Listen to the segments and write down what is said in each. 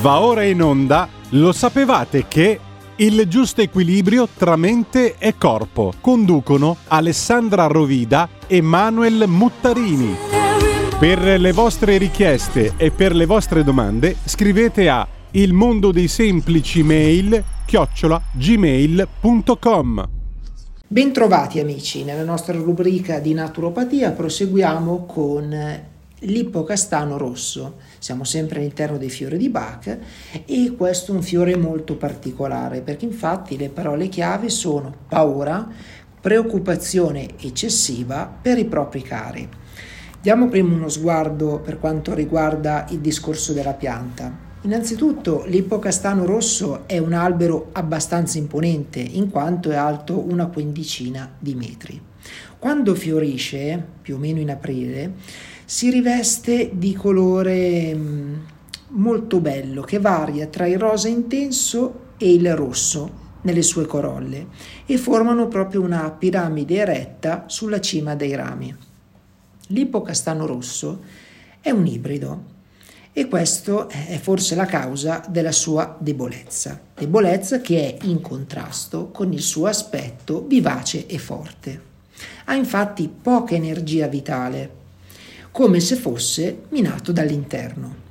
Va ora in onda, lo sapevate che il giusto equilibrio tra mente e corpo? Conducono Alessandra Rovida e Manuel Muttarini. Per le vostre richieste e per le vostre domande scrivete a il mondo dei semplici mail chiocciola gmail.com Bentrovati amici, nella nostra rubrica di naturopatia proseguiamo con l'ippocastano rosso. Siamo sempre all'interno dei fiori di Bach e questo è un fiore molto particolare perché infatti le parole chiave sono paura, preoccupazione eccessiva per i propri cari. Diamo prima uno sguardo per quanto riguarda il discorso della pianta. Innanzitutto l'ippocastano rosso è un albero abbastanza imponente in quanto è alto una quindicina di metri. Quando fiorisce, più o meno in aprile, si riveste di colore mm, molto bello che varia tra il rosa intenso e il rosso nelle sue corolle e formano proprio una piramide eretta sulla cima dei rami. L'ippocastano rosso è un ibrido e questo è forse la causa della sua debolezza, debolezza che è in contrasto con il suo aspetto vivace e forte. Ha infatti poca energia vitale, come se fosse minato dall'interno.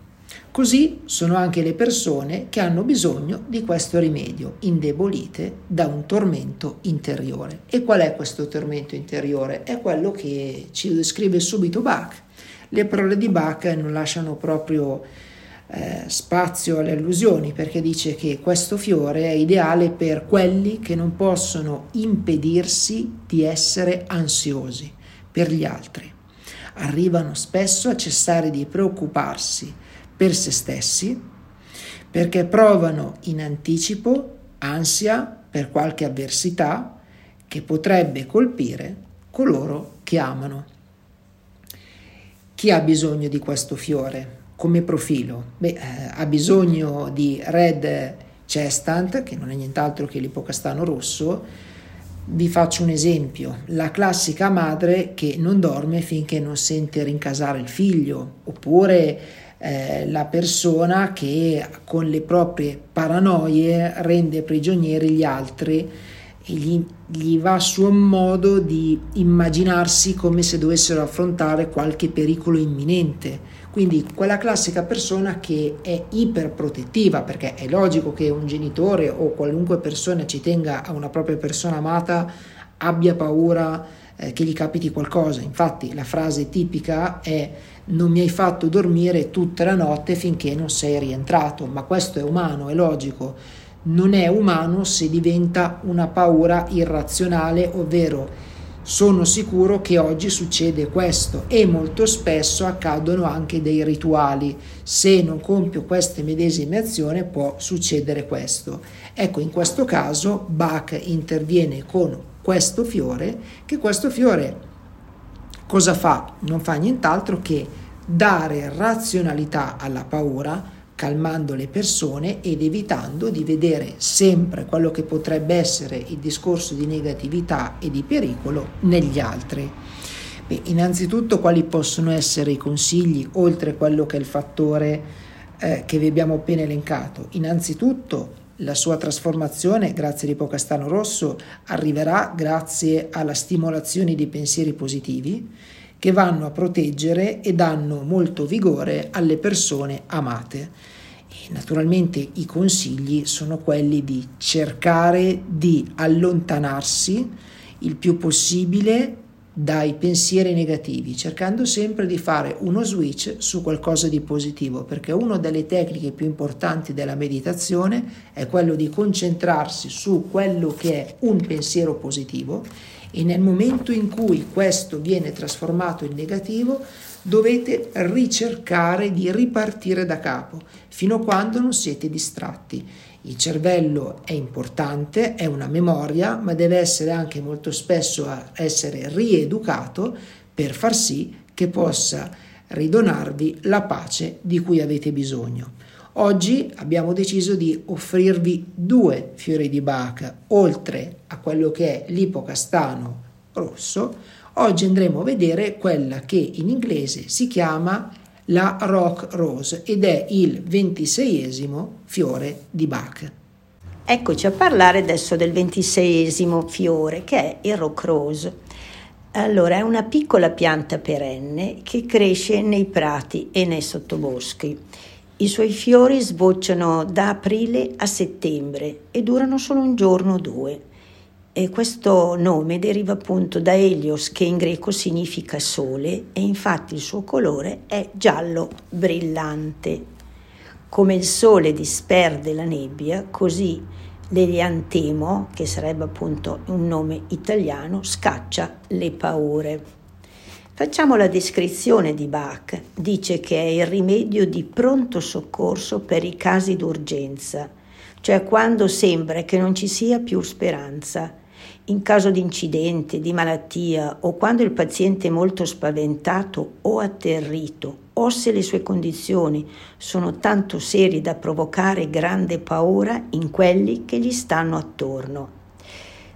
Così sono anche le persone che hanno bisogno di questo rimedio, indebolite da un tormento interiore. E qual è questo tormento interiore? È quello che ci descrive subito Bach. Le parole di Bach non lasciano proprio eh, spazio alle allusioni perché dice che questo fiore è ideale per quelli che non possono impedirsi di essere ansiosi per gli altri arrivano spesso a cessare di preoccuparsi per se stessi perché provano in anticipo ansia per qualche avversità che potrebbe colpire coloro che amano. Chi ha bisogno di questo fiore come profilo? Beh, eh, ha bisogno di Red Chestant, che non è nient'altro che l'ipocastano rosso, vi faccio un esempio, la classica madre che non dorme finché non sente rincasare il figlio, oppure eh, la persona che con le proprie paranoie rende prigionieri gli altri. E gli, gli va a suo modo di immaginarsi come se dovessero affrontare qualche pericolo imminente quindi quella classica persona che è iperprotettiva, perché è logico che un genitore o qualunque persona ci tenga a una propria persona amata abbia paura eh, che gli capiti qualcosa. Infatti la frase tipica è non mi hai fatto dormire tutta la notte finché non sei rientrato, ma questo è umano, è logico. Non è umano se diventa una paura irrazionale, ovvero sono sicuro che oggi succede questo e molto spesso accadono anche dei rituali. Se non compio queste medesime azioni può succedere questo. Ecco, in questo caso Bach interviene con questo fiore, che questo fiore cosa fa? Non fa nient'altro che dare razionalità alla paura, calmando le persone ed evitando di vedere sempre quello che potrebbe essere il discorso di negatività e di pericolo negli altri. Beh, innanzitutto quali possono essere i consigli oltre a quello che è il fattore eh, che vi abbiamo appena elencato? Innanzitutto la sua trasformazione, grazie all'ipocastano rosso, arriverà grazie alla stimolazione di pensieri positivi che vanno a proteggere e danno molto vigore alle persone amate. E naturalmente i consigli sono quelli di cercare di allontanarsi il più possibile dai pensieri negativi, cercando sempre di fare uno switch su qualcosa di positivo, perché una delle tecniche più importanti della meditazione è quello di concentrarsi su quello che è un pensiero positivo e nel momento in cui questo viene trasformato in negativo dovete ricercare di ripartire da capo fino a quando non siete distratti. Il cervello è importante, è una memoria, ma deve essere anche molto spesso essere rieducato per far sì che possa ridonarvi la pace di cui avete bisogno. Oggi abbiamo deciso di offrirvi due fiori di Bach, oltre a quello che è l'ipocastano rosso. Oggi andremo a vedere quella che in inglese si chiama la Rock Rose ed è il ventiseiesimo fiore di Bach. Eccoci a parlare adesso del ventiseiesimo fiore che è il Rock Rose. Allora, è una piccola pianta perenne che cresce nei prati e nei sottoboschi. I suoi fiori sbocciano da aprile a settembre e durano solo un giorno o due. E questo nome deriva appunto da Helios, che in greco significa sole, e infatti il suo colore è giallo brillante. Come il sole disperde la nebbia, così l'eliantemo, che sarebbe appunto un nome italiano, scaccia le paure. Facciamo la descrizione di Bach. Dice che è il rimedio di pronto soccorso per i casi d'urgenza, cioè quando sembra che non ci sia più speranza. In caso di incidente, di malattia o quando il paziente è molto spaventato o atterrito o se le sue condizioni sono tanto serie da provocare grande paura in quelli che gli stanno attorno.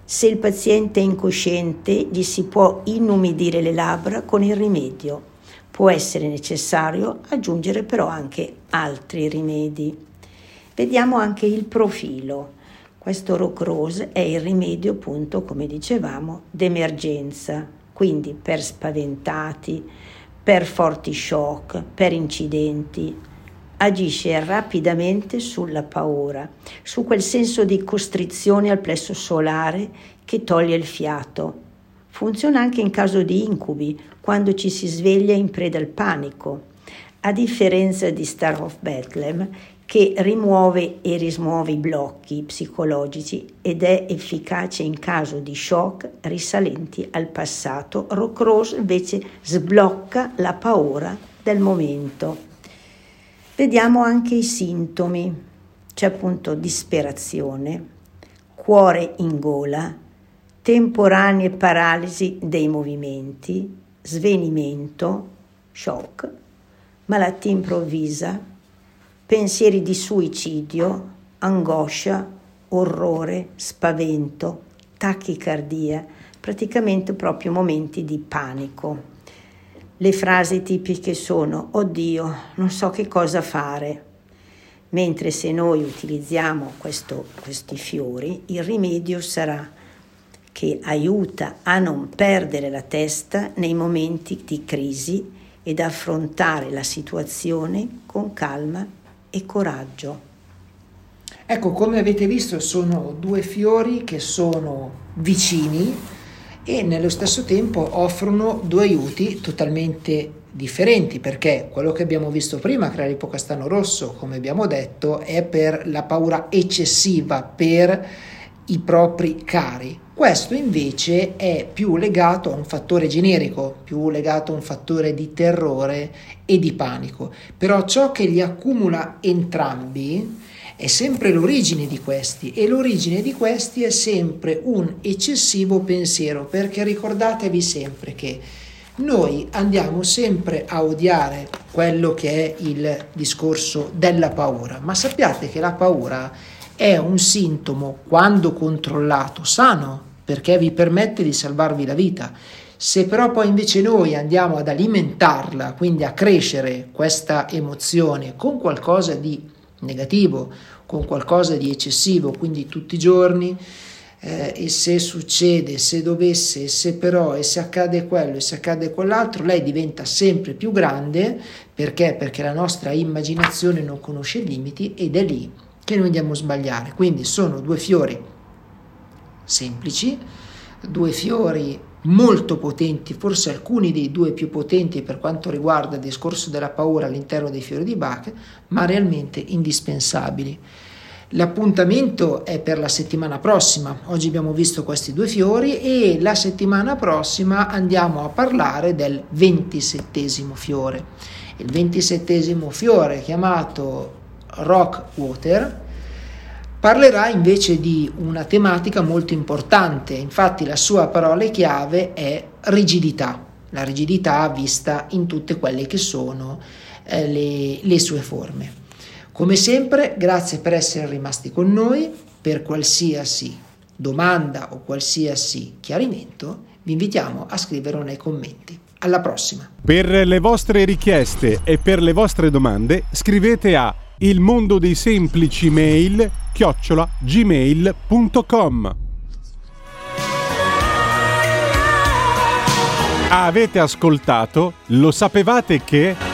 Se il paziente è incosciente, gli si può inumidire le labbra con il rimedio. Può essere necessario aggiungere però anche altri rimedi. Vediamo anche il profilo. Questo Rock Rose è il rimedio, appunto, come dicevamo, d'emergenza, quindi per spaventati, per forti shock, per incidenti, agisce rapidamente sulla paura, su quel senso di costrizione al plesso solare che toglie il fiato. Funziona anche in caso di incubi, quando ci si sveglia in preda al panico. A differenza di Star of Bethlehem, che rimuove e rismuove i blocchi psicologici ed è efficace in caso di shock risalenti al passato, Rock Rose invece sblocca la paura del momento. Vediamo anche i sintomi. C'è appunto disperazione, cuore in gola, temporanee paralisi dei movimenti, svenimento, shock, malattia improvvisa, pensieri di suicidio, angoscia, orrore, spavento, tachicardia, praticamente proprio momenti di panico. Le frasi tipiche sono Oddio, non so che cosa fare. Mentre se noi utilizziamo questo, questi fiori, il rimedio sarà che aiuta a non perdere la testa nei momenti di crisi ed affrontare la situazione con calma e coraggio. Ecco, come avete visto sono due fiori che sono vicini, e nello stesso tempo offrono due aiuti totalmente differenti perché quello che abbiamo visto prima che era l'ipocastano rosso come abbiamo detto è per la paura eccessiva per i propri cari. Questo invece è più legato a un fattore generico più legato a un fattore di terrore e di panico. Però ciò che li accumula entrambi è sempre l'origine di questi e l'origine di questi è sempre un eccessivo pensiero perché ricordatevi sempre che noi andiamo sempre a odiare quello che è il discorso della paura, ma sappiate che la paura è un sintomo, quando controllato, sano, perché vi permette di salvarvi la vita. Se però poi invece noi andiamo ad alimentarla, quindi a crescere questa emozione con qualcosa di negativo, con qualcosa di eccessivo, quindi tutti i giorni, eh, e se succede, se dovesse, se però, e se accade quello, e se accade quell'altro, lei diventa sempre più grande, perché? Perché la nostra immaginazione non conosce limiti ed è lì che noi andiamo a sbagliare. Quindi sono due fiori semplici, due fiori molto potenti, forse alcuni dei due più potenti per quanto riguarda il discorso della paura all'interno dei fiori di Bach, ma realmente indispensabili. L'appuntamento è per la settimana prossima. Oggi abbiamo visto questi due fiori e la settimana prossima andiamo a parlare del ventisettesimo fiore. Il ventisettesimo fiore chiamato Rock Water Parlerà invece di una tematica molto importante, infatti la sua parola chiave è rigidità, la rigidità vista in tutte quelle che sono eh, le, le sue forme. Come sempre, grazie per essere rimasti con noi, per qualsiasi domanda o qualsiasi chiarimento vi invitiamo a scriverlo nei commenti. Alla prossima. Per le vostre richieste e per le vostre domande scrivete a il mondo dei semplici mail chiocciola gmail.com Avete ascoltato? Lo sapevate che...